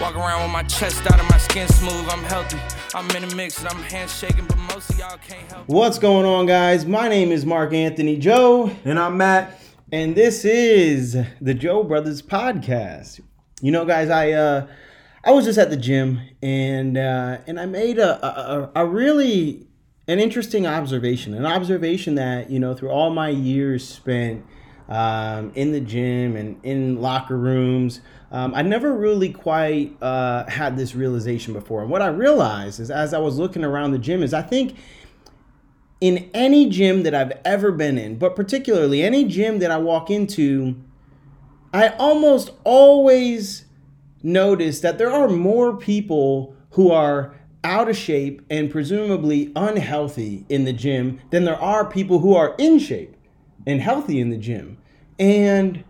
Walk around with my chest out and my skin smooth. I'm healthy. I'm in the mix and I'm handshaking, but most of y'all can't help. What's going on, guys? My name is Mark Anthony Joe, And I'm Matt. and this is the Joe Brothers Podcast. You know, guys, I uh, I was just at the gym and uh, and I made a, a a really an interesting observation, an observation that you know through all my years spent um, in the gym and in locker rooms. Um, I never really quite uh, had this realization before. And what I realized is as I was looking around the gym is I think in any gym that I've ever been in, but particularly any gym that I walk into, I almost always notice that there are more people who are out of shape and presumably unhealthy in the gym than there are people who are in shape and healthy in the gym. And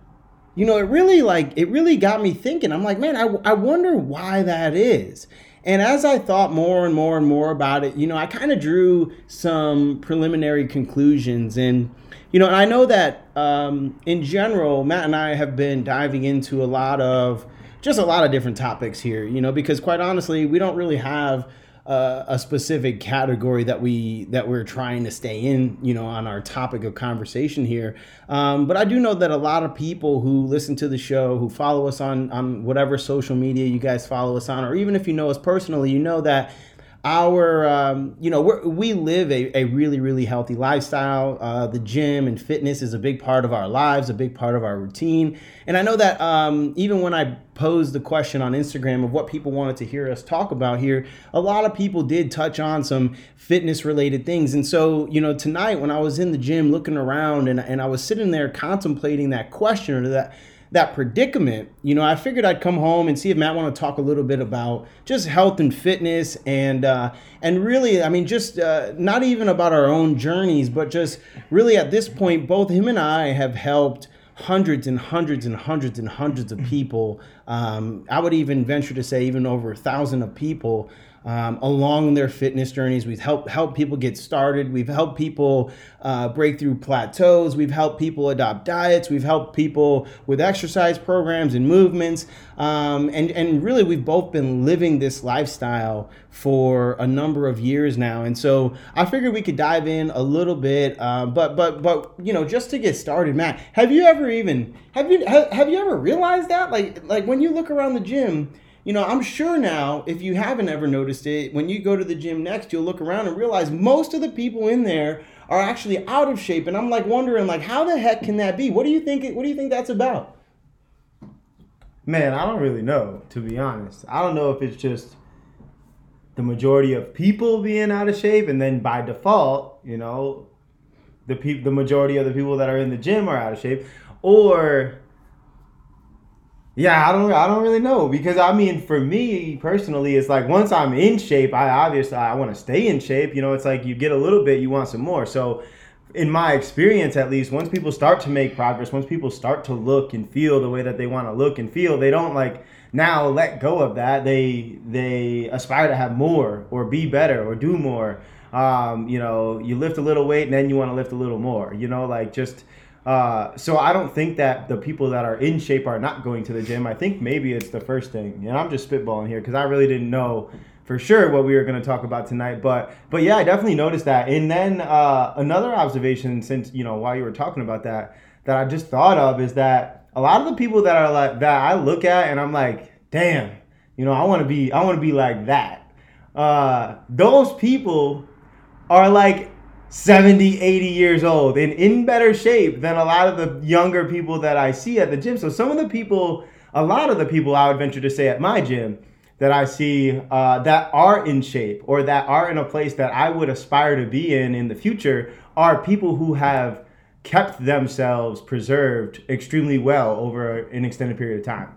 you know, it really like it really got me thinking. I'm like, man, I, I wonder why that is. And as I thought more and more and more about it, you know, I kind of drew some preliminary conclusions. And, you know, and I know that um, in general, Matt and I have been diving into a lot of just a lot of different topics here, you know, because quite honestly, we don't really have a specific category that we that we're trying to stay in, you know, on our topic of conversation here. Um, but I do know that a lot of people who listen to the show, who follow us on on whatever social media you guys follow us on, or even if you know us personally, you know that our um, you know we live a, a really really healthy lifestyle. Uh, the gym and fitness is a big part of our lives a big part of our routine. And i know that um, even when i posed the question on instagram of what people wanted to hear us talk about here a lot of people did touch on some fitness related things. And so you know tonight when i was in the gym looking around and, and i was sitting there contemplating that question or that that predicament, you know, I figured I'd come home and see if Matt want to talk a little bit about just health and fitness and uh, and really, I mean, just uh, not even about our own journeys, but just really at this point, both him and I have helped hundreds and hundreds and hundreds and hundreds of people. Um, I would even venture to say even over a thousand of people um, along their fitness journeys. We've helped help people get started. We've helped people uh, break through plateaus. We've helped people adopt diets. We've helped people with exercise programs and movements. Um, and and really, we've both been living this lifestyle for a number of years now. And so I figured we could dive in a little bit. Uh, but but but you know, just to get started, Matt, have you ever even have you have, have you ever realized that like like when you look around the gym? You know, I'm sure now, if you haven't ever noticed it, when you go to the gym next, you'll look around and realize most of the people in there are actually out of shape. And I'm like wondering, like, how the heck can that be? What do you think? What do you think that's about? Man, I don't really know, to be honest. I don't know if it's just the majority of people being out of shape, and then by default, you know, the pe- the majority of the people that are in the gym are out of shape, or yeah, I don't I don't really know because I mean for me personally it's like once I'm in shape, I obviously I want to stay in shape, you know, it's like you get a little bit, you want some more. So in my experience at least, once people start to make progress, once people start to look and feel the way that they want to look and feel, they don't like now let go of that. They they aspire to have more or be better or do more. Um, you know, you lift a little weight and then you want to lift a little more. You know, like just uh, so I don't think that the people that are in shape are not going to the gym. I think maybe it's the first thing, and I'm just spitballing here because I really didn't know for sure what we were going to talk about tonight. But but yeah, I definitely noticed that. And then uh, another observation, since you know while you were talking about that, that I just thought of is that a lot of the people that are like that I look at and I'm like, damn, you know, I want to be I want to be like that. Uh, those people are like 70, 80 years old and in better shape than a lot of the younger people that I see at the gym. So some of the people, a lot of the people I would venture to say at my gym that I see uh, that are in shape or that are in a place that I would aspire to be in in the future are people who have kept themselves preserved extremely well over an extended period of time.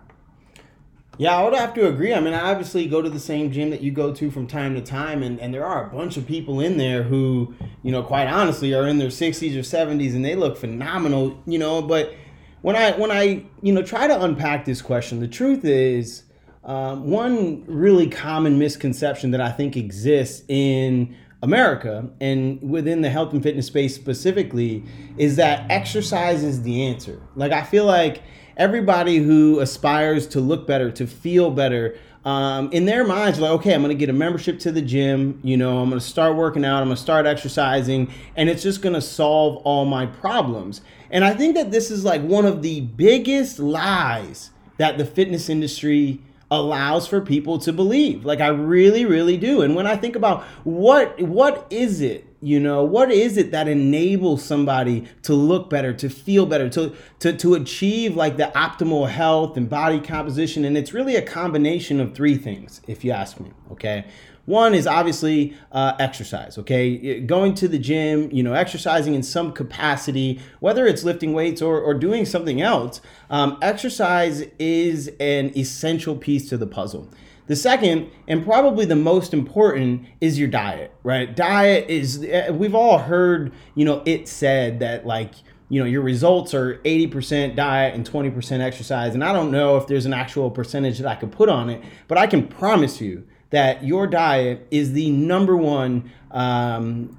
Yeah, I would have to agree. I mean, I obviously go to the same gym that you go to from time to time, and, and there are a bunch of people in there who, you know, quite honestly, are in their sixties or seventies, and they look phenomenal, you know. But when I when I you know try to unpack this question, the truth is, um, one really common misconception that I think exists in America and within the health and fitness space specifically is that exercise is the answer. Like I feel like everybody who aspires to look better, to feel better, um, in their minds, like, okay, I'm to get a membership to the gym. You know, I'm to start working out. I'm to start exercising, and it's just to solve all my problems. And I think that this is like one of the biggest lies that the fitness industry allows for people to believe. Like I really, really do. And when I think about what what is it you know, what is it that enables somebody to look better, to feel better, to, to, to achieve like the optimal health and body composition? And it's really a combination of three things, if you ask me, okay? One is obviously uh, exercise, okay? Going to the gym, you know, exercising in some capacity, whether it's lifting weights or, or doing something else, um, exercise is an essential piece to the puzzle. The second, and probably the most important, is your diet, right? Diet is, eh, we've all heard, you know, it said that like, you know, your results are 80% diet and 20% exercise. And I don't know if there's an actual percentage that I could put on it, but I can promise you that your diet is the number one um,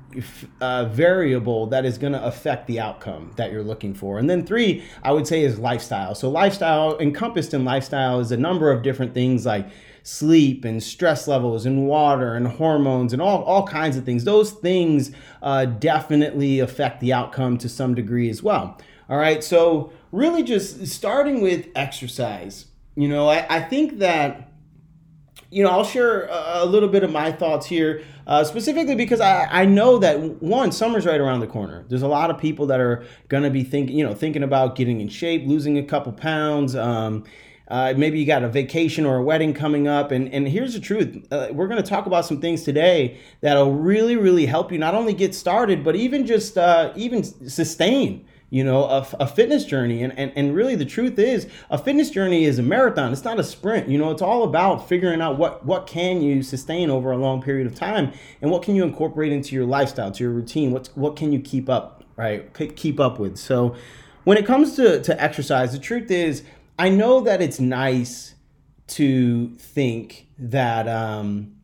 uh, variable that is going to affect the outcome that you're looking for. And then three, I would say, is lifestyle. So, lifestyle, encompassed in lifestyle, is a number of different things like sleep and stress levels and water and hormones and all, all kinds of things. Those things uh, definitely affect the outcome to some degree as well. All right, so really just starting with exercise. You know, I, I think that, you know, I'll share a, little bit of my thoughts here, uh, specifically because I, I know that one, summer's right around the corner. There's a lot of people that are going to be thinking, you know, thinking about getting in shape, losing a couple pounds. Um, uh, maybe you got a vacation or a wedding coming up. And, and here's the truth. Uh, we're going to talk about some things today that'll really, really help you not only get started, but even just uh, even sustain you know a, a, fitness journey. And, and and really the truth is a fitness journey is a marathon. It's not a sprint. You know it's all about figuring out what what can you sustain over a long period of time and what can you incorporate into your lifestyle to your routine? What what can you keep up right? Keep up with. So when it comes to to exercise the truth is I know that it's nice to think that um,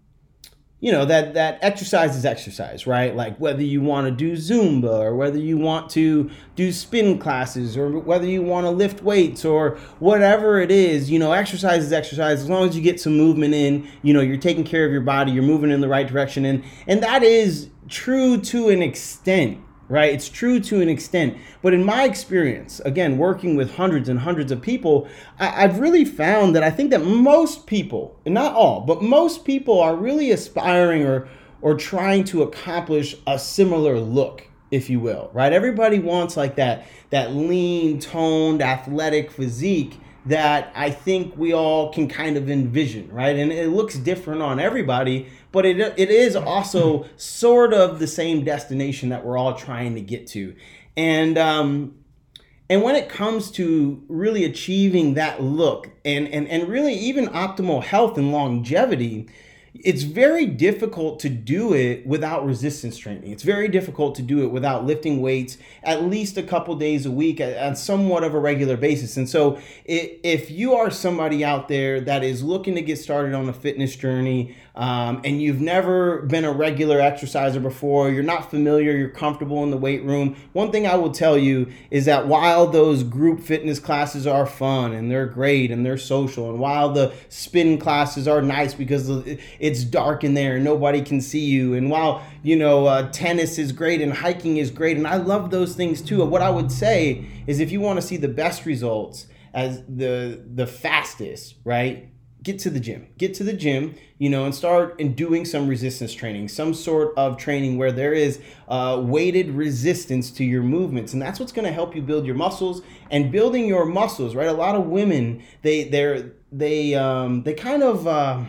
you know that that exercise is exercise, right? Like whether you want to do Zumba or whether you want to do spin classes or whether you want to lift weights or whatever it is, you know, exercise is exercise. As long as you get some movement in, you know, you're taking care of your body, you're moving in the right direction, and and that is true to an extent right? It's true to an extent. But in my experience, again, working with hundreds and hundreds of people, I, have really found that I think that most people, not all, but most people are really aspiring or or trying to accomplish a similar look if you will right everybody wants like that that lean toned athletic physique that I think we all can kind of envision, right? And it looks different on everybody, but it, it is also sort of the same destination that we're all trying to get to. And, um, and when it comes to really achieving that look and, and, and really even optimal health and longevity, it's very difficult to do it without resistance training. It's very difficult to do it without lifting weights at least a couple days a week on somewhat of a regular basis. And so, if you are somebody out there that is looking to get started on a fitness journey, um, and you've never been a regular exerciser before, you're not familiar, you're comfortable in the weight room, one thing I will tell you is that while those group fitness classes are fun and they're great and they're social, and while the spin classes are nice because it's dark in there and nobody can see you, and while you know uh, tennis is great and hiking is great, and I love those things too. What I would say is if you want to see the best results as the the fastest, right? Get to the gym. Get to the gym you know and start and doing some resistance training some sort of training where there is uh, weighted resistance to your movements. And that's what's going to help you build your muscles. And building your muscles right a lot of women they they're they um they kind of uh,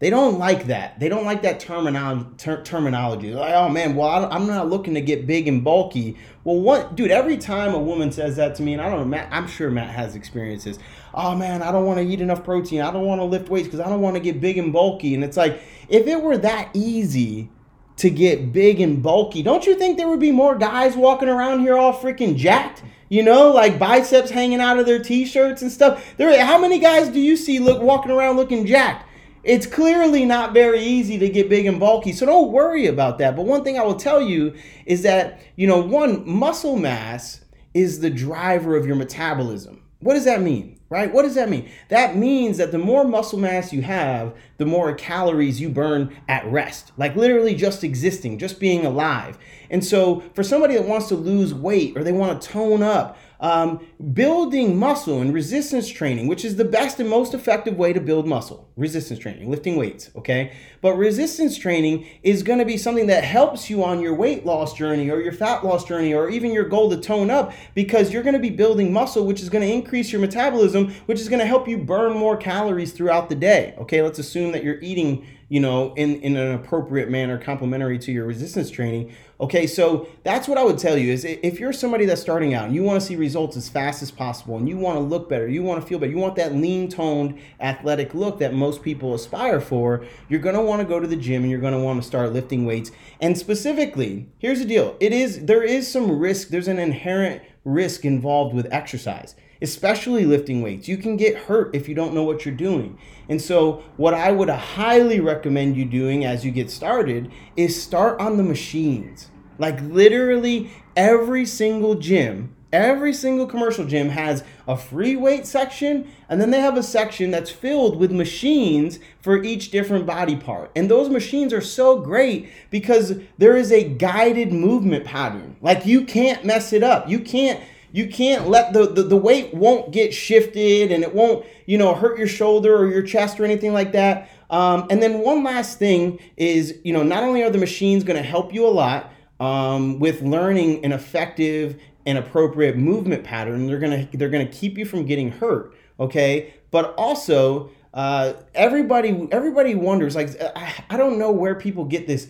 they don't like that. They don't like that terminology. Ter- terminology. Like, oh man, well I, am not looking to get big and bulky. Well, what, dude? Every time a woman says that to me, and I don't know, Matt. I'm sure Matt has experiences. Oh man, I don't want to eat enough protein. I don't want to lift weights because I don't want to get big and bulky. And it's like, if it were that easy to get big and bulky, don't you think there would be more guys walking around here all freaking jacked? You know, like biceps hanging out of their t-shirts and stuff. There, how many guys do you see look walking around looking jacked? It's clearly not very easy to get big and bulky, so don't worry about that. But one thing I will tell you is that, you know, one, muscle mass is the driver of your metabolism. What does that mean? right? What does that mean? That means that the more muscle mass you have, the more calories you burn at rest, like literally just existing, just being alive. And so, for somebody that wants to lose weight or they want to tone up, um, building muscle and resistance training, which is the best and most effective way to build muscle, resistance training, lifting weights, okay? But resistance training is gonna be something that helps you on your weight loss journey or your fat loss journey or even your goal to tone up because you're gonna be building muscle, which is gonna increase your metabolism, which is gonna help you burn more calories throughout the day, okay? Let's assume that you're eating you know, in, in an appropriate manner, complementary to your resistance training. Okay, so that's what I would tell you is if you're somebody that's starting out and you want to see results as fast as possible and you want to look better, you want to feel better, you want that lean toned athletic look that most people aspire for, you're going to want to go to the gym and you're going to want to start lifting weights. And specifically, here's the deal. It is there is some risk, there's an inherent risk involved with exercise especially lifting weights. You can get hurt if you don't know what you're doing. And so, what I would highly recommend you doing as you get started is start on the machines. Like, literally, every single gym, every single commercial gym has a free weight section, and then they have a section that's filled with machines for each different body part. And those machines are so great because there is a guided movement pattern. Like, you can't mess it up. You can't you can't let the, the, the weight won't get shifted and it won't, you know, hurt your shoulder or your chest or anything like that. Um, and then one last thing is, you know, not only are the machines going to help you a lot um, with learning an effective and appropriate movement pattern, they're gonna they're gonna keep you from getting hurt. Okay, but also uh, everybody everybody wonders like I, I don't know where people get this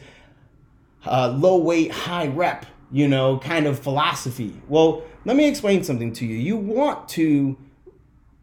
uh, low weight high rep you know kind of philosophy. Well, let me explain something to you. You want to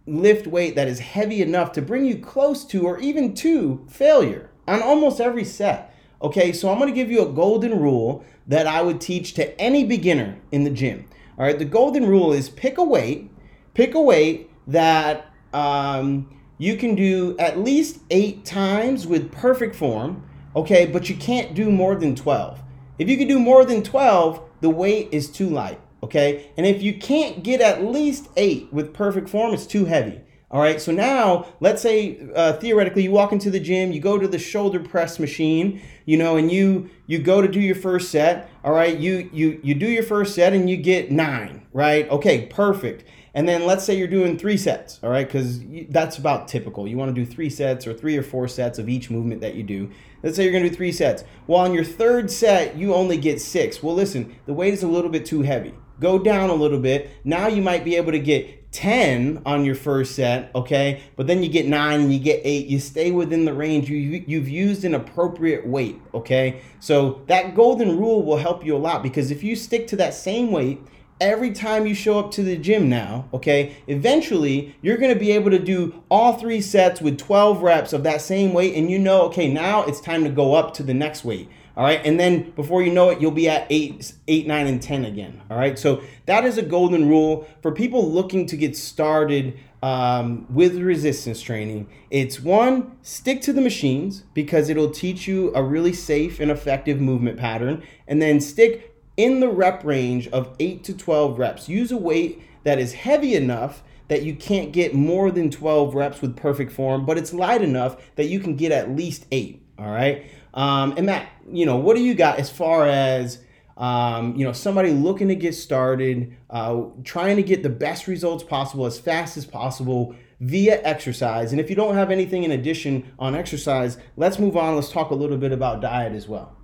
lift weight that is heavy enough to bring you close to or even to failure on almost every set. Okay, so I'm gonna give you a golden rule that I would teach to any beginner in the gym. All right, the golden rule is pick a weight, pick a weight that um, you can do at least eight times with perfect form. Okay, but you can't do more than 12. If you can do more than 12, the weight is too light okay? And if you can't get at least eight with perfect form, it's too heavy. All right, so now let's say uh, theoretically you walk into the gym, you go to the shoulder press machine, you know, and you you go to do your first set. All right, you you you do your first set and you get nine, right? Okay, perfect. And then let's say you're doing three sets, all right, because that's about typical. You want to do three sets or three or four sets of each movement that you do. Let's say you're going to do three sets. Well, on your third set, you only get six. Well, listen, the weight is a little bit too heavy go down a little bit. Now you might be able to get 10 on your first set, okay? But then you get 9 and you get 8. You stay within the range. You you've used an appropriate weight, okay? So that golden rule will help you a lot because if you stick to that same weight every time you show up to the gym now, okay, eventually you're gonna be able to do all three sets with 12 reps of that same weight, and you know, okay, now it's time to go up to the next weight. All right, and then before you know it, you'll be at eight, eight, nine, and ten again. All right, so that is a golden rule for people looking to get started um, with resistance training. It's one, stick to the machines because it'll teach you a really safe and effective movement pattern, and then stick in the rep range of eight to 12 reps. Use a weight that is heavy enough that you can't get more than 12 reps with perfect form, but it's light enough that you can get at least eight. All right. Um, and Matt, you know, what do you got as far as um, you know somebody looking to get started, uh, trying to get the best results possible as fast as possible via exercise? And if you don't have anything in addition on exercise, let's move on. Let's talk a little bit about diet as well.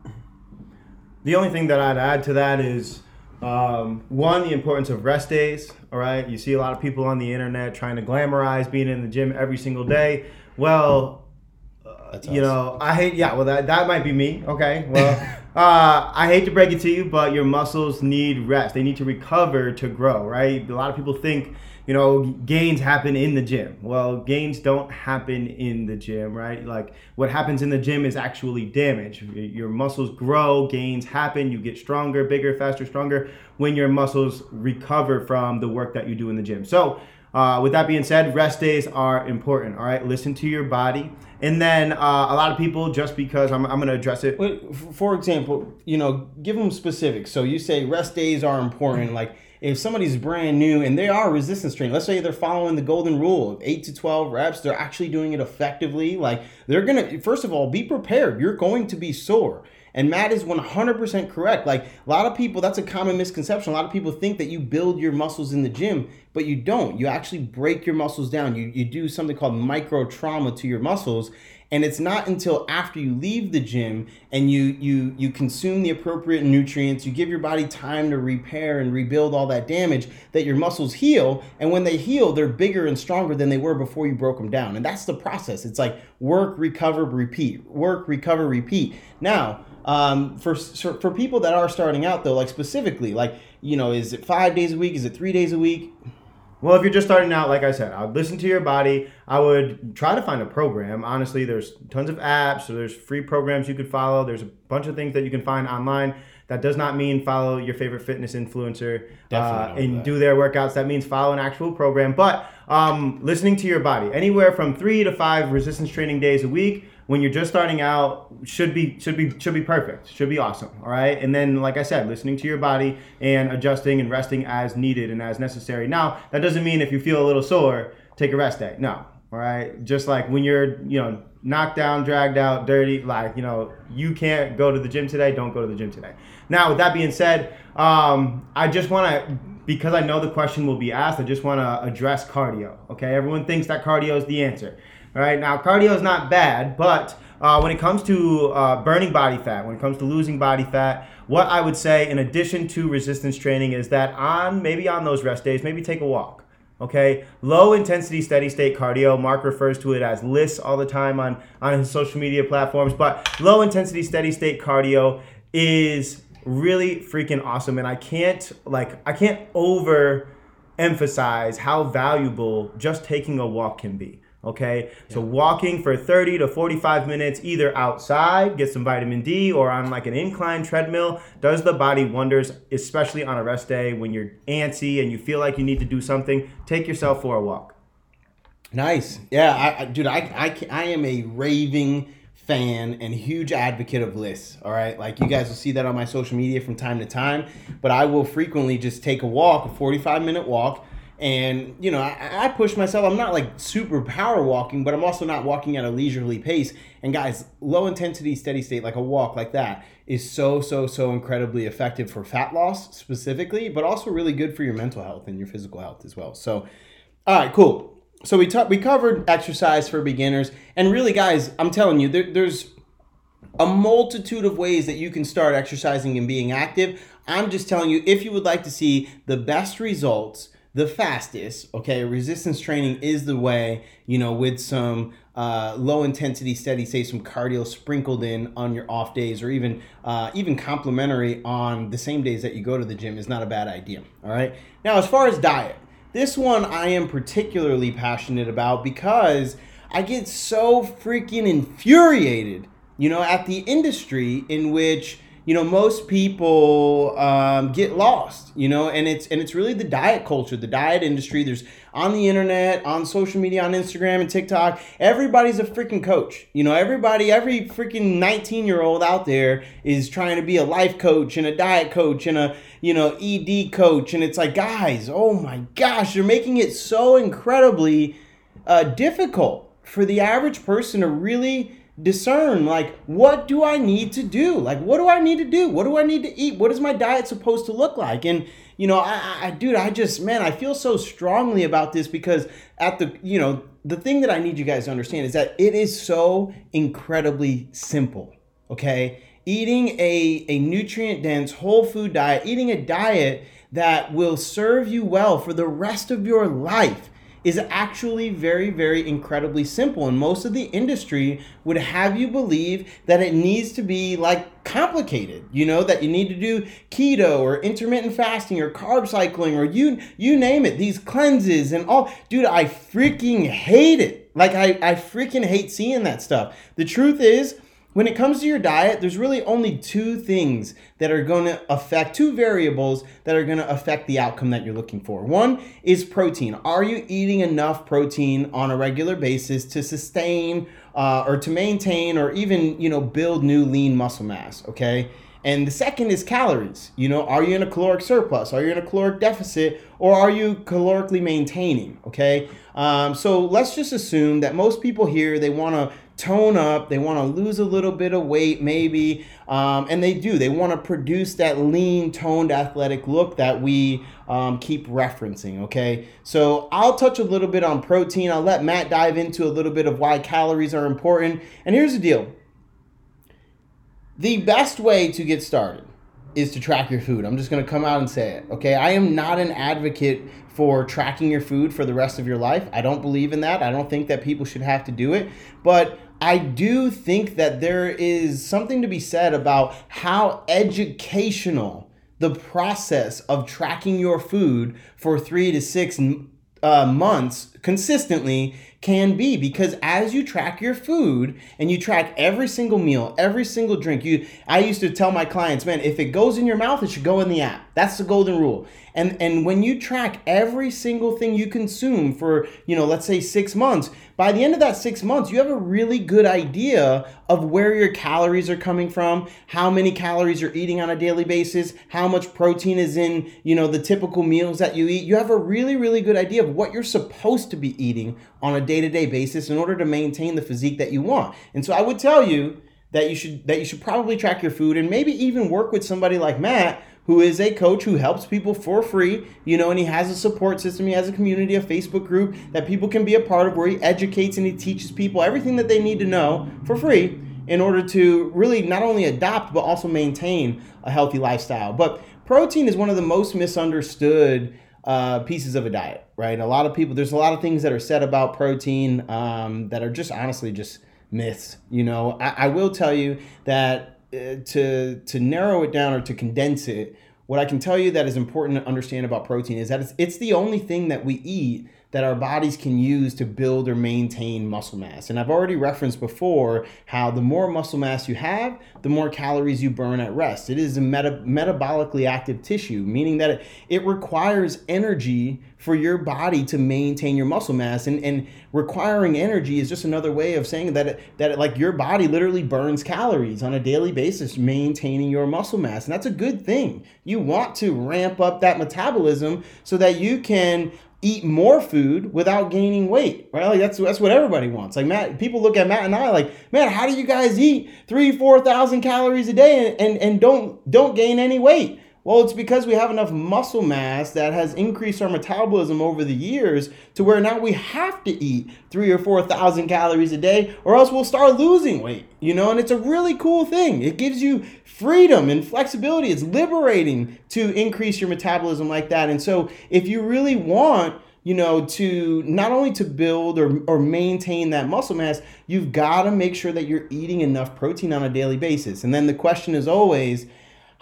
The only thing that I'd add to that is um, one, the importance of rest days. All right, you see a lot of people on the internet trying to glamorize being in the gym every single day. Well, that's you know, I hate. Yeah, well, that that might be me. Okay, well, uh, I hate to break it to you, but your muscles need rest. They need to recover to grow. Right? A lot of people think you know gains happen in the gym well gains don't happen in the gym right like what happens in the gym is actually damage your muscles grow gains happen you get stronger bigger faster stronger when your muscles recover from the work that you do in the gym so uh, with that being said, rest days are important. All right, listen to your body. And then uh, a lot of people, just because I'm, I'm going to address it. For example, you know, give them specifics. So you say rest days are important. Like, if somebody's brand new and they are resistance training, let's say they're following the golden rule of eight to 12 reps, they're actually doing it effectively. Like they're going to, first of all, be prepared. You're going to be sore. And Matt is 100% correct. Like a lot of people, that's a common misconception. A lot of people think that you build your muscles in the gym, but you don't. You actually break your muscles down. You, you do something called micro trauma to your muscles and it's not until after you leave the gym and you you you consume the appropriate nutrients you give your body time to repair and rebuild all that damage that your muscles heal. And when they heal they're bigger and stronger than they were before you broke them down. And that's the process. It's like work recover repeat work recover repeat. Now um, for for people that are starting out though like specifically like you know is it five days a week? Is it three days a week well, if you're just starting out, like I said, I'd listen to your body. I would try to find a program. Honestly, there's tons of apps, so there's free programs you could follow. There's a bunch of things that you can find online. That does not mean follow your favorite fitness influencer uh, and do their workouts. That means follow an actual program. But um, listening to your body, anywhere from three to five resistance training days a week when you're just starting out should be should be should be perfect should be awesome all right? And then like i said listening to your body and adjusting and resting as needed and as necessary. Now that doesn't mean if you feel a little sore take a rest day no all right? Just like when you're you know knocked down dragged out dirty like you know you can't go to the gym today don't go to the gym today. Now with that being said um, i just want to because i know the question will be asked i just want to address cardio okay? Everyone thinks that cardio is the answer right, now cardio is not bad, but uh, when it comes to uh, burning body fat, when it comes to losing body fat, what I would say in addition to resistance training is that on maybe on those rest days, maybe take a walk. Okay, low intensity steady state cardio. Mark refers to it as LISS all the time on on his social media platforms, but low intensity steady state cardio is really freaking awesome, and I can't like I can't over emphasize how valuable just taking a walk can be. Okay, yeah. so walking for 30 to 45 minutes, either outside, get some vitamin D, or on like an incline treadmill, does the body wonders, especially on a rest day when you're antsy and you feel like you need to do something. Take yourself for a walk. Nice. Yeah, I, I dude, I, I, I am a raving fan and huge advocate of LISS. All right, like you guys will see that on my social media from time to time, but I will frequently just take a walk, a 45 minute walk and, you know, I, I, push myself. I'm not like super power walking, but I'm also not walking at a leisurely pace. And guys, low intensity, steady state, like a walk like that, is so, so, so incredibly effective for fat loss specifically, but also really good for your mental health and your physical health as well. So, all right, cool. So we talked, we covered exercise for beginners, and really, guys, I'm telling you, there, there's a multitude of ways that you can start exercising and being active. I'm just telling you, if you would like to see the best results the fastest. Okay, resistance training is the way, you know, with some uh, low intensity steady say some cardio sprinkled in on your off days or even uh, even complementary on the same days that you go to the gym is not a bad idea all right now as far as diet this one i am particularly passionate about because i get so freaking infuriated you know at the industry in which you know most people um, get lost you know and it's and it's really the diet culture the diet industry. There's on the internet on social media on instagram and tiktok everybody's a freaking coach. You know everybody every freaking 19 year old out there is trying to be a life coach and a diet coach and a you know ed coach. And it's like guys oh my gosh you're making it so incredibly uh, difficult for the average person to really discern like what do i need to do? Like what do i need to do? What do i need to eat? What is my diet supposed to look like? And you know i, I dude i just man i feel so strongly about this because at the you know the thing that i need you guys to understand is that it is so incredibly simple okay? Eating a, a nutrient dense whole food diet eating a diet that will serve you well for the rest of your life is actually very, very incredibly simple. And most of the industry would have you believe that it needs to be like complicated, you know, that you need to do keto or intermittent fasting or carb cycling or you you name it, these cleanses and all. Dude, I freaking hate it. Like I, I freaking hate seeing that stuff. The truth is, when it comes to your diet, there's really only two things that are going to affect, two variables that are going to affect the outcome that you're looking for. One is protein. Are you eating enough protein on a regular basis to sustain uh, or to maintain or even, you know, build new lean muscle mass? Okay. And the second is calories. You know, are you in a caloric surplus? Are you in a caloric deficit? Or are you calorically maintaining? Okay. Um, so let's just assume that most people here, they want to tone up, they want to lose a little bit of weight, maybe. Um, and they do. They want to produce that lean, toned, athletic look that we um, keep referencing. Okay. So I'll touch a little bit on protein. I'll let Matt dive into a little bit of why calories are important. And here's the deal the best way to get started is to track your food. I'm just going to come out and say it. Okay. I am not an advocate for tracking your food for the rest of your life. I don't believe in that. I don't think that people should have to do it. But I do think that there is something to be said about how educational the process of tracking your food for three to six uh, months consistently can be because as you track your food and you track every single meal, every single drink, you I used to tell my clients, man, if it goes in your mouth, it should go in the app. That's the golden rule. And and when you track every single thing you consume for, you know, let's say 6 months, by the end of that 6 months, you have a really good idea of where your calories are coming from, how many calories you're eating on a daily basis, how much protein is in, you know, the typical meals that you eat. You have a really really good idea of what you're supposed to be eating on a day-to-day basis in order to maintain the physique that you want. And so I would tell you that you should that you should probably track your food and maybe even work with somebody like Matt who is a coach who helps people for free, you know, and he has a support system. He has a community, a Facebook group that people can be a part of where he educates and he teaches people everything that they need to know for free in order to really not only adopt but also maintain a healthy lifestyle. But protein is one of the most misunderstood uh, pieces of a diet, right? A lot of people, there's a lot of things that are said about protein um, that are just honestly just myths. You know, I, I will tell you that Uh, to to narrow it down or to condense it, what I can tell you that is important to understand about protein is that it's, it's the only thing that we eat that our bodies can use to build or maintain muscle mass. And I've already referenced before how the more muscle mass you have, the more calories you burn at rest. It is a meta- metabolically active tissue, meaning that it, it requires energy for your body to maintain your muscle mass. And, and requiring energy is just another way of saying that, it, that it, like your body literally burns calories on a daily basis, maintaining your muscle mass. And that's a good thing. You want to ramp up that metabolism so that you can eat more food without gaining weight, right? Like that's that's what everybody wants. Like Matt, people look at Matt and I like, man, how do you guys eat three, four thousand calories a day and, and, and don't don't gain any weight? Well, it's because we have enough muscle mass that has increased our metabolism over the years to where now we have to eat three or four thousand calories a day, or else we'll start losing weight. You know, and it's a really cool thing. It gives you freedom and flexibility. It's liberating to increase your metabolism like that. And so, if you really want you know, to not only to build or, or maintain that muscle mass, you've got to make sure that you're eating enough protein on a daily basis. And then the question is always,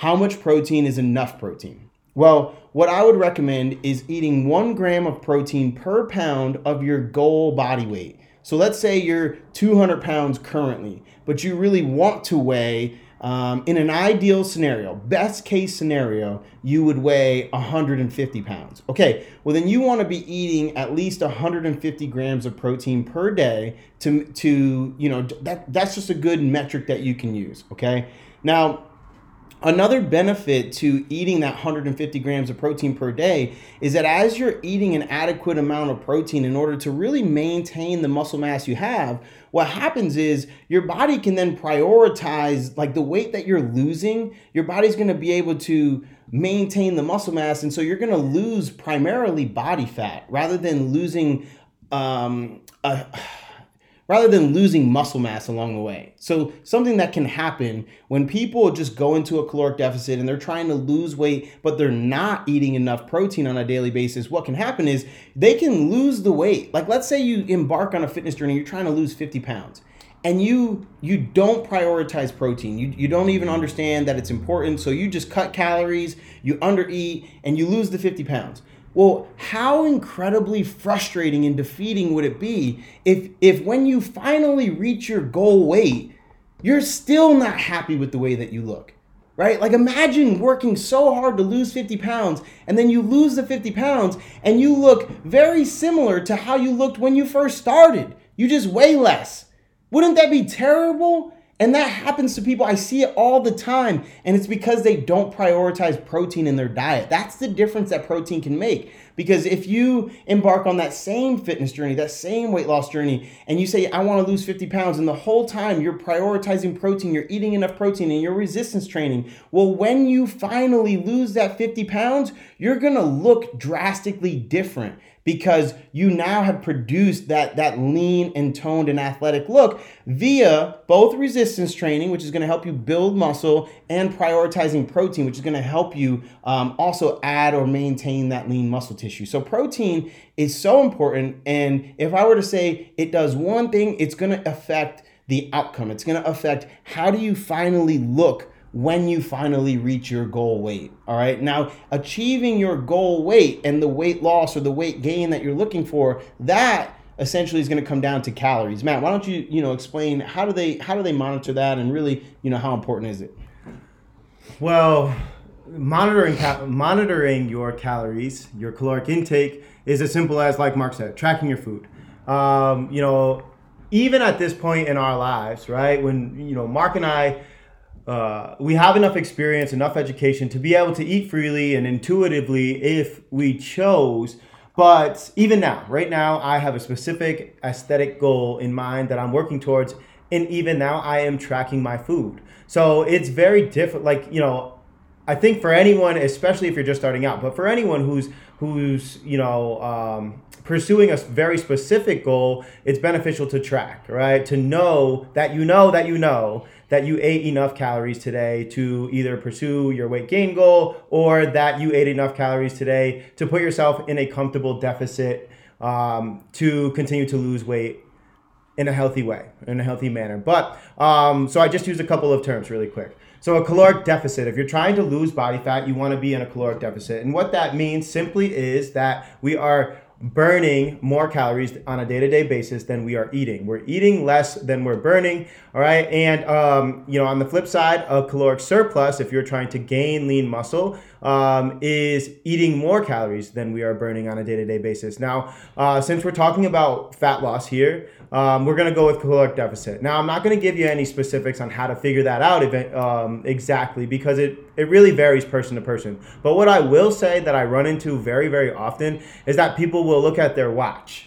how much protein is enough protein? Well, what I would recommend is eating one gram of protein per pound of your goal body weight. So let's say you're 200 pounds currently, but you really want to weigh, um, in an ideal scenario, best case scenario, you would weigh 150 pounds. Okay, well then you want to be eating at least 150 grams of protein per day to, to you know, that, that's just a good metric that you can use. Okay, now Another benefit to eating that 150 grams of protein per day is that as you're eating an adequate amount of protein in order to really maintain the muscle mass you have, what happens is your body can then prioritize like the weight that you're losing, your body's going to be able to maintain the muscle mass and so you're going to lose primarily body fat rather than losing um, a rather than losing muscle mass along the way. So, something that can happen when people just go into a caloric deficit and they're trying to lose weight, but they're not eating enough protein on a daily basis, what can happen is they can lose the weight. Like, let's say you embark on a fitness journey, you're trying to lose 50 pounds. And you you don't prioritize protein. You, you don't even understand that it's important. So you just cut calories, you undereat, and you lose the 50 pounds. Well, how incredibly frustrating and defeating would it be if if when you finally reach your goal weight, you're still not happy with the way that you look? Right? Like imagine working so hard to lose 50 pounds and then you lose the 50 pounds and you look very similar to how you looked when you first started. You just weigh less. Wouldn't that be terrible? And that happens to people. I see it all the time. And it's because they don't prioritize protein in their diet. That's the difference that protein can make. Because if you embark on that same fitness journey, that same weight loss journey, and you say, I want to lose 50 pounds, and the whole time you're prioritizing protein, you're eating enough protein, and you're resistance training, well, when you finally lose that 50 pounds, you're going to look drastically different because you now have produced that that lean and toned and athletic look via both resistance training which is going to help you build muscle and prioritizing protein which is going to help you um, also add or maintain that lean muscle tissue. So protein is so important and if i were to say it does one thing it's going to affect the outcome. It's going to affect how do you finally look when you finally reach your goal weight. All right. Now, achieving your goal weight and the weight loss or the weight gain that you're looking for, that essentially is going to come down to calories. Matt, why don't you, you know, explain how do they how do they monitor that and really, you know, how important is it? Well, monitoring monitoring your calories, your caloric intake is as simple as like Mark said, tracking your food. Um, you know, even at this point in our lives, right? When you know, Mark and I uh, we have enough experience, enough education to be able to eat freely and intuitively if we chose. But even now, right now, I have a specific aesthetic goal in mind that I'm working towards. And even now, I am tracking my food. So it's very different. Like, you know, I think for anyone, especially if you're just starting out, but for anyone who's, who's, you know, um, pursuing a very specific goal, it's beneficial to track, right? To know that you know that you know that you ate enough calories today to either pursue your weight gain goal or that you ate enough calories today to put yourself in a comfortable deficit um, to continue to lose weight in a healthy way, in a healthy manner. But um, so I just used a couple of terms really quick. So a caloric deficit, if you're trying to lose body fat, you want to be in a caloric deficit. And what that means simply is that we are burning more calories on a day-to-day basis than we are eating. We're eating less than we're burning. All right. And um, you know, on the flip side, a caloric surplus, if you're trying to gain lean muscle, um, is eating more calories than we are burning on a day-to-day basis. Now, uh, since we're talking about fat loss here, um, we're going to go with caloric deficit. Now, I'm not going to give you any specifics on how to figure that out um, exactly because it, it really varies person to person. But what I will say that I run into very, very often is that people will look at their watch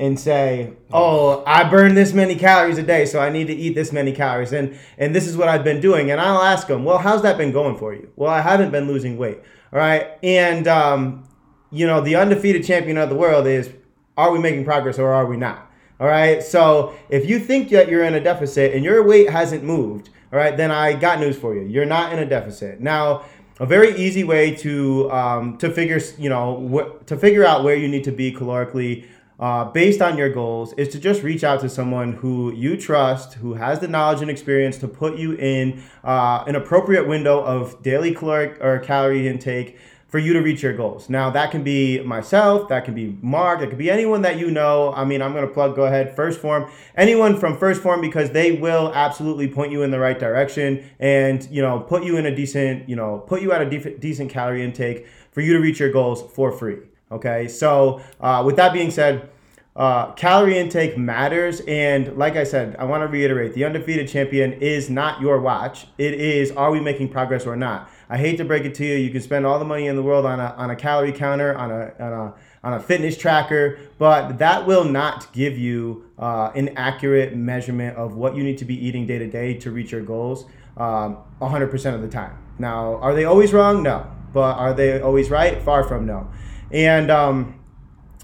and say, "Oh, I burn this many calories a day, so I need to eat this many calories." And and this is what I've been doing. And I'll ask them, "Well, how's that been going for you?" Well, I haven't been losing weight. All right, and um, you know, the undefeated champion of the world is: Are we making progress or are we not? All right. So if you think that you're in a deficit and your weight hasn't moved, all right, then I got news for you. You're not in a deficit. Now, a very easy way to um, to figure you know wh- to figure out where you need to be calorically uh, based on your goals is to just reach out to someone who you trust, who has the knowledge and experience to put you in uh, an appropriate window of daily caloric or calorie intake for you to reach your goals. Now, that can be myself, that can be Mark, it could be anyone that you know. I mean, I'm to plug, go ahead, 1st Form, anyone from 1st Form because they will absolutely point you in the right direction and, you know, put you in a decent, you know, put you at a de- decent calorie intake for you to reach your goals for free. Okay, so uh, with that being said, uh, calorie intake matters. And like I said, I want to reiterate the undefeated champion is not your watch. It is, are we making progress or not? I hate to break it to you. You can spend all the money in the world on a, on a calorie counter, on a, on a, on a fitness tracker, but that will not give you uh, an accurate measurement of what you need to be eating day to day to reach your goals um, 100% of the time. Now, are they always wrong? No. But are they always right? Far from no. And um,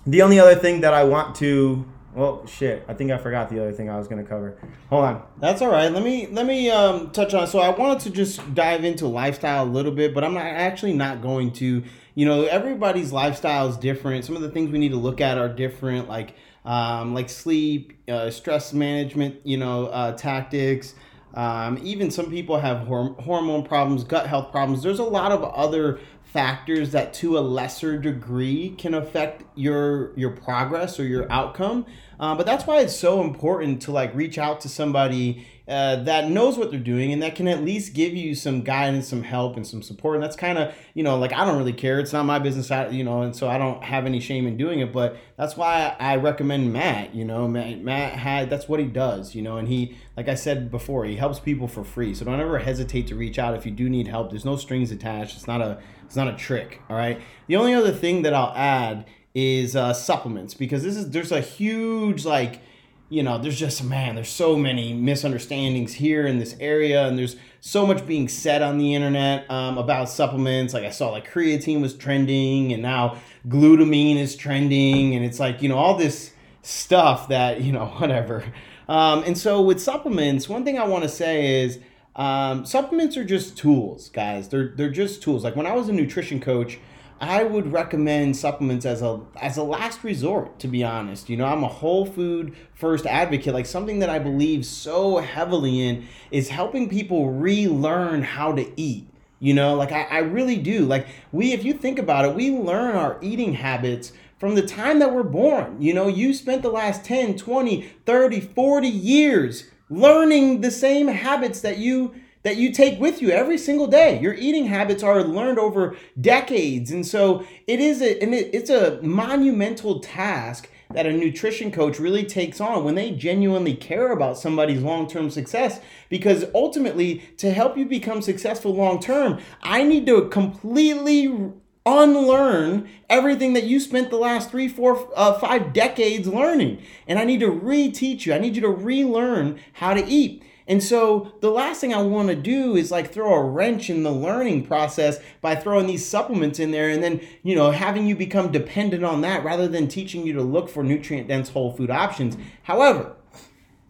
the only other thing that I want to well, shit. I think I forgot the other thing I was going to cover. Hold on. That's all right. Let me let me um, touch on. So I wanted to just dive into lifestyle a little bit, but I'm not actually not going to. You know, everybody's lifestyle is different. Some of the things we need to look at are different, like um, like sleep, uh, stress management. You know, uh, tactics. Um, even some people have horm- hormone problems, gut health problems. There's a lot of other factors that to a lesser degree can affect your your progress or your outcome. Uh, but that's why it's so important to like reach out to somebody uh, that knows what they're doing and that can at least give you some guidance, some help, and some support. And that's kind of, you know, like I don't really care. It's not my business, you know, and so I don't have any shame in doing it. But that's why I recommend Matt. You know, Matt, Matt had that's what he does. You know, and he, like I said before, he helps people for free. So don't ever hesitate to reach out if you do need help. There's no strings attached. It's not a it's not a trick. All right. The only other thing that I'll add is uh, supplements because this is there's a huge like you know, there's just man, there's so many misunderstandings here in this area, and there's so much being said on the internet um, about supplements. Like I saw, like creatine was trending, and now glutamine is trending, and it's like you know all this stuff that you know whatever. Um, and so with supplements, one thing I want to say is um, supplements are just tools, guys. They're they're just tools. Like when I was a nutrition coach. I would recommend supplements as a as a last resort to be honest. You know, I'm a whole food first advocate. Like something that I believe so heavily in is helping people relearn how to eat. You know, like I, I really do. Like we if you think about it, we learn our eating habits from the time that we're born. You know, you spent the last 10, 20, 30, 40 years learning the same habits that you that you take with you every single day. Your eating habits are learned over decades. And so it is a, and it, it's a monumental task that a nutrition coach really takes on when they genuinely care about somebody's long-term success because ultimately to help you become successful long term i need to completely unlearn everything that you spent the last three four uh, five decades learning and i need to reteach you i need you to relearn how to eat and so the last thing I want to do is like throw a wrench in the learning process by throwing these supplements in there and then, you know, having you become dependent on that rather than teaching you to look for nutrient dense whole food options. However,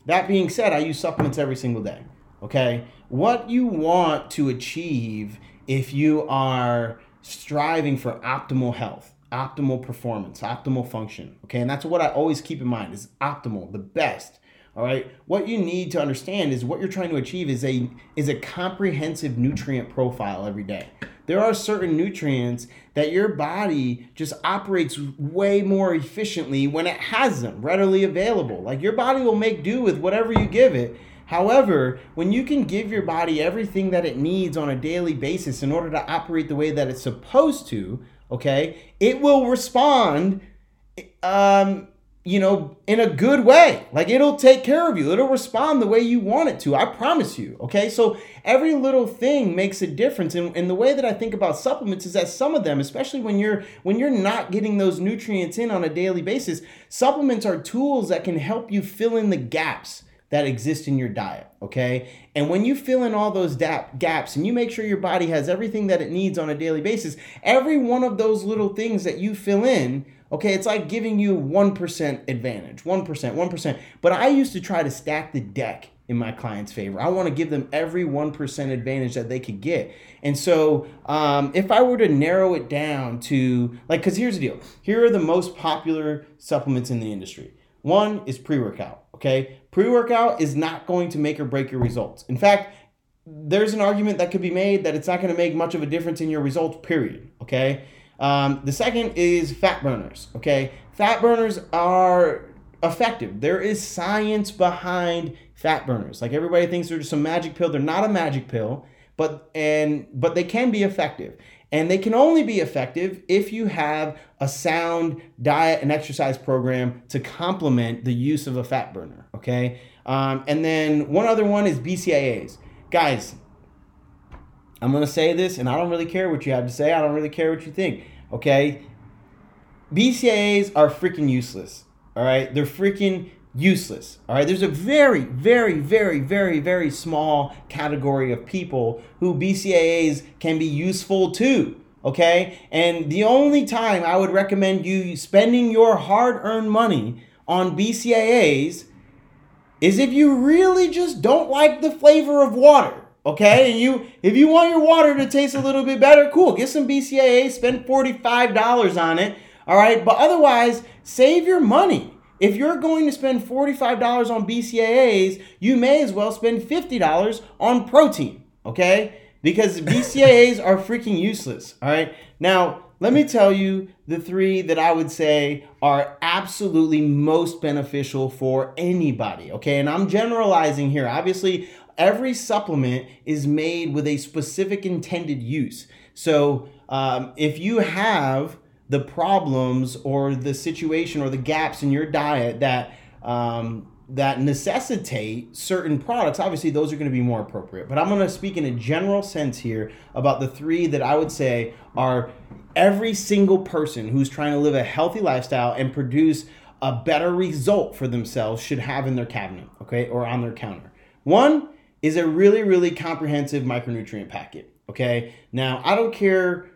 that being said, I use supplements every single day. Okay? What you want to achieve if you are striving for optimal health, optimal performance, optimal function. Okay? And that's what I always keep in mind is optimal, the best all right. What you need to understand is what you're trying to achieve is a is a comprehensive nutrient profile every day. There are certain nutrients that your body just operates way more efficiently when it has them readily available. Like your body will make do with whatever you give it. However, when you can give your body everything that it needs on a daily basis in order to operate the way that it's supposed to, okay, it will respond um, you know, in a good way. Like it'll take care of you. It'll respond the way you want it to. I promise you. Okay. So every little thing makes a difference. And, and the way that I think about supplements is that some of them, especially when you're when you're not getting those nutrients in on a daily basis, supplements are tools that can help you fill in the gaps that exist in your diet, okay? And when you fill in all those dap- gaps and you make sure your body has everything that it needs on a daily basis, every one of those little things that you fill in Okay, it's like giving you 1% advantage, 1%, 1%. But I used to try to stack the deck in my client's favor. I want to give them every 1% advantage that they could get. And so, um, if I were to narrow it down to, like, because here's the deal here are the most popular supplements in the industry. One is pre workout, okay? Pre workout is not going to make or break your results. In fact, there's an argument that could be made that it's not going to make much of a difference in your results, period, okay? Um, the second is fat burners. Okay, fat burners are effective. There is science behind fat burners. Like everybody thinks they're just a magic pill. They're not a magic pill, but and but they can be effective. And they can only be effective if you have a sound diet and exercise program to complement the use of a fat burner. Okay. Um, and then one other one is BCAAs. Guys, I'm going to say this, and I don't really care what you have to say. I don't really care what you think. Okay? BCAAs are freaking useless. All right? They're freaking useless. All right? There's a very, very, very, very, very small category of people who BCAAs can be useful to. Okay? And the only time I would recommend you spending your hard earned money on BCAAs is if you really just don't like the flavor of water. Okay, and you if you want your water to taste a little bit better, cool. Get some BCAA, spend $45 on it. All right, but otherwise, save your money. If you're going to spend $45 on BCAAs, you may as well spend $50 on protein. Okay? because BCAAs are freaking useless. All right. Now, let me tell you the three that I would say are absolutely most beneficial for anybody. Okay. And I'm generalizing here. Obviously, every supplement is made with a specific intended use. So um, if you have the problems or the situation or the gaps in your diet that um, that necessitate certain products, obviously those are going to be more appropriate. But I'm going to speak in a general sense here about the three that I would say are every single person who's trying to live a healthy lifestyle and produce a better result for themselves should have in their cabinet, okay, or on their counter. One is a really, really comprehensive micronutrient packet, okay? Now, I don't care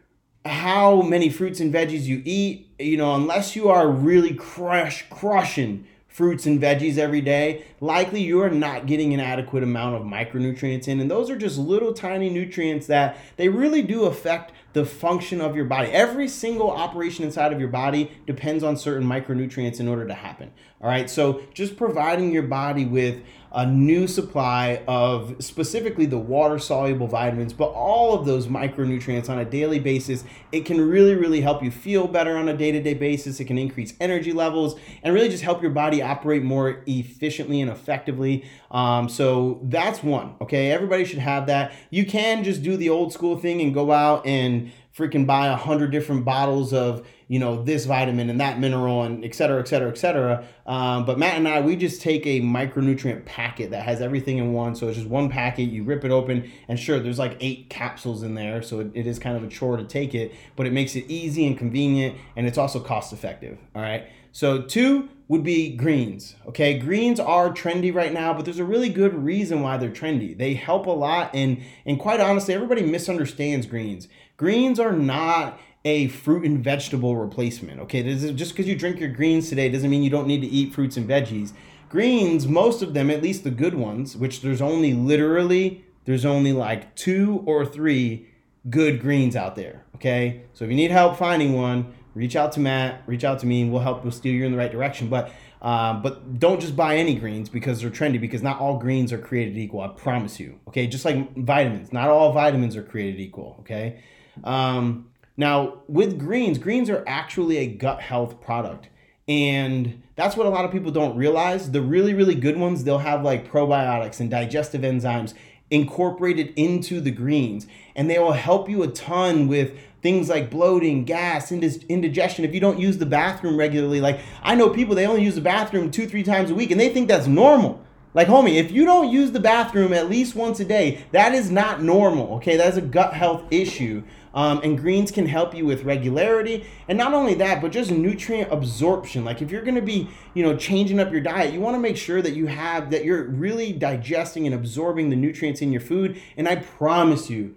how many fruits and veggies you eat, you know, unless you are really crush crushing fruits and veggies every day, likely you are not getting an adequate amount of micronutrients in. And those are just little tiny nutrients that they really do affect the function of your body. Every single operation inside of your body depends on certain micronutrients in order to happen. All right. So just providing your body with a new supply of specifically the water soluble vitamins, but all of those micronutrients on a daily basis. It can really, really help you feel better on a day to day basis. It can increase energy levels and really just help your body operate more efficiently and effectively. Um, so that's one. Okay. Everybody should have that. You can just do the old school thing and go out and freaking buy a hundred different bottles of you know this vitamin and that mineral and et cetera et cetera et cetera um, but matt and i we just take a micronutrient packet that has everything in one so it's just one packet you rip it open and sure there's like eight capsules in there so it, it is kind of a chore to take it but it makes it easy and convenient and it's also cost effective all right so two would be greens. Okay, greens are trendy right now, but there's a really good reason why they're trendy. They help a lot, and and quite honestly, everybody misunderstands greens. Greens are not a fruit and vegetable replacement. Okay, just because you drink your greens today doesn't mean you don't need to eat fruits and veggies. Greens, most of them, at least the good ones, which there's only literally there's only like two or three good greens out there. Okay, so if you need help finding one, reach out to Matt, reach out to me, and we'll help. We'll steer you in the right direction. But um, but don't just buy any greens because they're trendy. Because not all greens are created equal. I promise you. Okay, just like vitamins, not all vitamins are created equal. Okay. Um, now, with greens, greens are actually a gut health product. And that's what a lot of people don't realize. The really, really good ones, they'll have like probiotics and digestive enzymes incorporated into the greens. And they will help you a ton with things like bloating, gas, indigestion. If you don't use the bathroom regularly, like I know people, they only use the bathroom two, three times a week and they think that's normal. Like, homie, if you don't use the bathroom at least once a day, that is not normal, okay? That is a gut health issue. Um, and greens can help you with regularity. And not only that, but just nutrient absorption. Like if you're gonna be, you know, changing up your diet, you wanna make sure that you have, that you're really digesting and absorbing the nutrients in your food. And I promise you,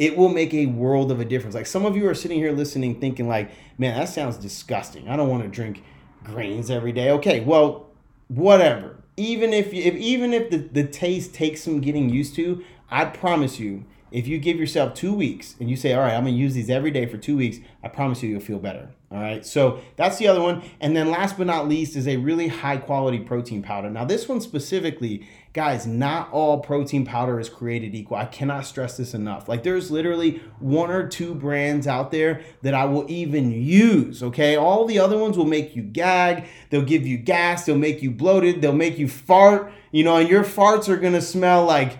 it will make a world of a difference. Like some of you are sitting here listening thinking like, man, that sounds disgusting. I don't want to drink grains every day. Okay, well, whatever. Even if, you, if even if the, the taste takes some getting used to, I promise you, if you give yourself two weeks and you say, all right, I'm gonna use these every day for two weeks, I promise you, you'll feel better. All right, so that's the other one. And then last but not least is a really high quality protein powder. Now, this one specifically, guys, not all protein powder is created equal. I cannot stress this enough. Like, there's literally one or two brands out there that I will even use. Okay, all the other ones will make you gag, they'll give you gas, they'll make you bloated, they'll make you fart, you know, and your farts are gonna smell like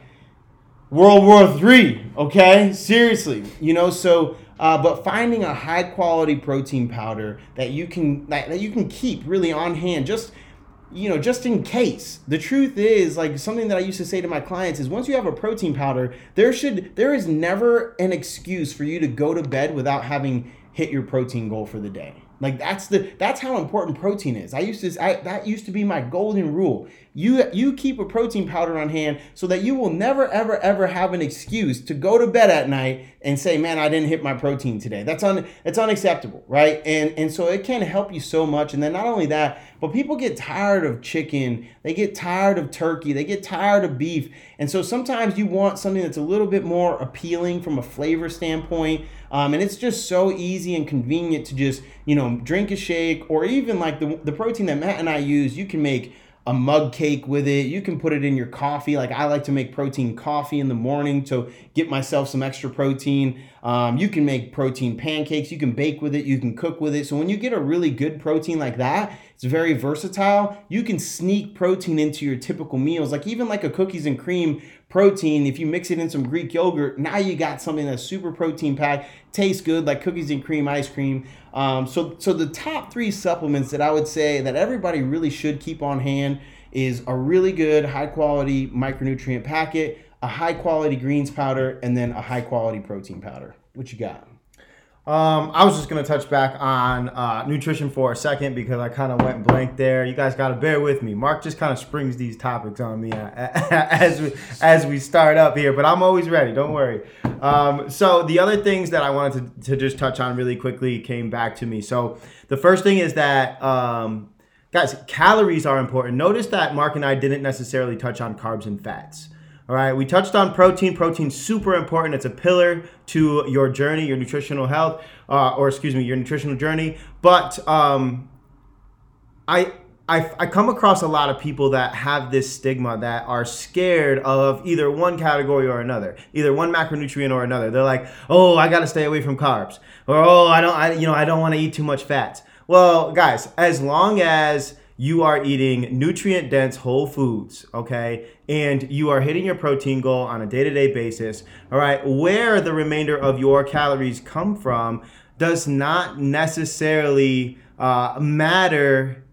World War Three. Okay, seriously, you know. So, uh, but finding a high quality protein powder that you can that, that you can keep really on hand, just you know, just in case. The truth is, like something that I used to say to my clients is once you have a protein powder, there should there is never an excuse for you to go to bed without having hit your protein goal for the day. Like that's the that's how important protein is. I used to I, that used to be my golden rule. You you keep a protein powder on hand so that you will never ever ever have an excuse to go to bed at night and say, "Man, I didn't hit my protein today." That's un it's unacceptable, right? And and so it can help you so much. And then not only that, but people get tired of chicken, they get tired of turkey, they get tired of beef. And so sometimes you want something that's a little bit more appealing from a flavor standpoint. Um, and it's just so easy and convenient to just, you know, drink a shake or even like the, the protein that Matt and I use, you can make a mug cake with it. You can put it in your coffee. Like I like to make protein coffee in the morning to get myself some extra protein. Um, you can make protein pancakes. You can bake with it. You can cook with it. So when you get a really good protein like that, it's very versatile. You can sneak protein into your typical meals, like even like a cookies and cream protein. If you mix it in some Greek yogurt, now you got something that's super protein packed, tastes good, like cookies and cream, ice cream. Um, so, so the top three supplements that I would say that everybody really should keep on hand is a really good high quality micronutrient packet, a high quality greens powder, and then a high quality protein powder. What you got? Um, I was just gonna touch back on uh, nutrition for a second because I kind of went blank there. You guys gotta bear with me. Mark just kind of springs these topics on me as we as we start up here, but I'm always ready. Don't worry. Um, so the other things that I wanted to, to just touch on really quickly came back to me. So the first thing is that um, guys, calories are important. Notice that Mark and I didn't necessarily touch on carbs and fats. All right, we touched on protein. Protein's super important. It's a pillar to your journey, your nutritional health, uh, or excuse me, your nutritional journey. But um, I, I I come across a lot of people that have this stigma that are scared of either one category or another, either one macronutrient or another. They're like, oh, I got to stay away from carbs, or oh, I don't, I you know, I don't want to eat too much fats. Well, guys, as long as you are eating nutrient dense whole foods, okay? And you are hitting your protein goal on a day to day basis, all right? Where the remainder of your calories come from does not necessarily uh, matter.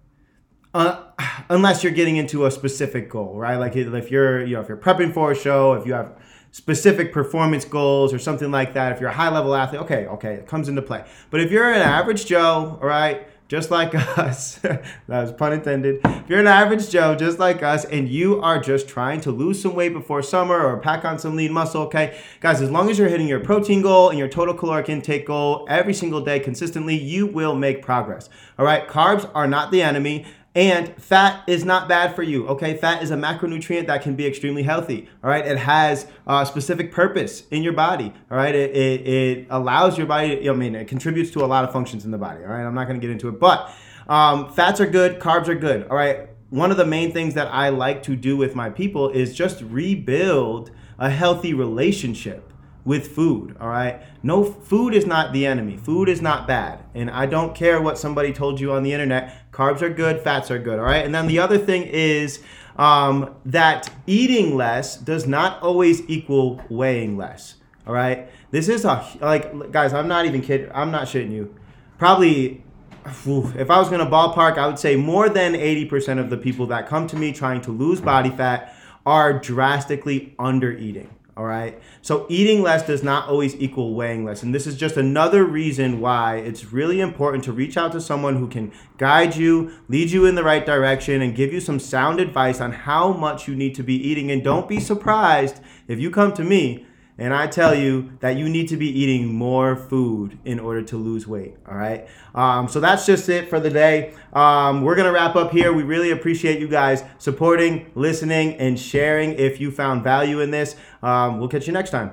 Uh, unless you're getting into a specific goal, right? Like if you're, you know, if you're prepping for a show, if you have specific performance goals or something like that, if you're a high level athlete, okay, okay, it comes into play. But if you're an average Joe, all right, just like us, that was pun intended. If you're an average Joe, just like us, and you are just trying to lose some weight before summer or pack on some lean muscle, okay? Guys, as long as you're hitting your protein goal and your total caloric intake goal every single day consistently, you will make progress. All right, carbs are not the enemy. And fat is not bad for you, okay? Fat is a macronutrient that can be extremely healthy, all right? It has a specific purpose in your body, all right? It, it, it allows your body, I mean, it contributes to a lot of functions in the body, all right? I'm not gonna get into it, but um, fats are good, carbs are good, all right? One of the main things that I like to do with my people is just rebuild a healthy relationship with food, all right? No, food is not the enemy. Food is not bad. And I don't care what somebody told you on the internet. Carbs are good, fats are good, all right? And then the other thing is um, that eating less does not always equal weighing less, all right? This is a, like, guys, I'm not even kidding. I'm not shitting you. Probably if I was going to ballpark, I would say more than 80% of the people that come to me trying to lose body fat are drastically under eating. All right. So eating less does not always equal weighing less. And this is just another reason why it's really important to reach out to someone who can guide you, lead you in the right direction, and give you some sound advice on how much you need to be eating. And don't be surprised if you come to me and I tell you that you need to be eating more food in order to lose weight. All right. Um, so that's just it for the day. Um, we're going to wrap up here. We really appreciate you guys supporting, listening, and sharing if you found value in this. Um, we'll catch you next time.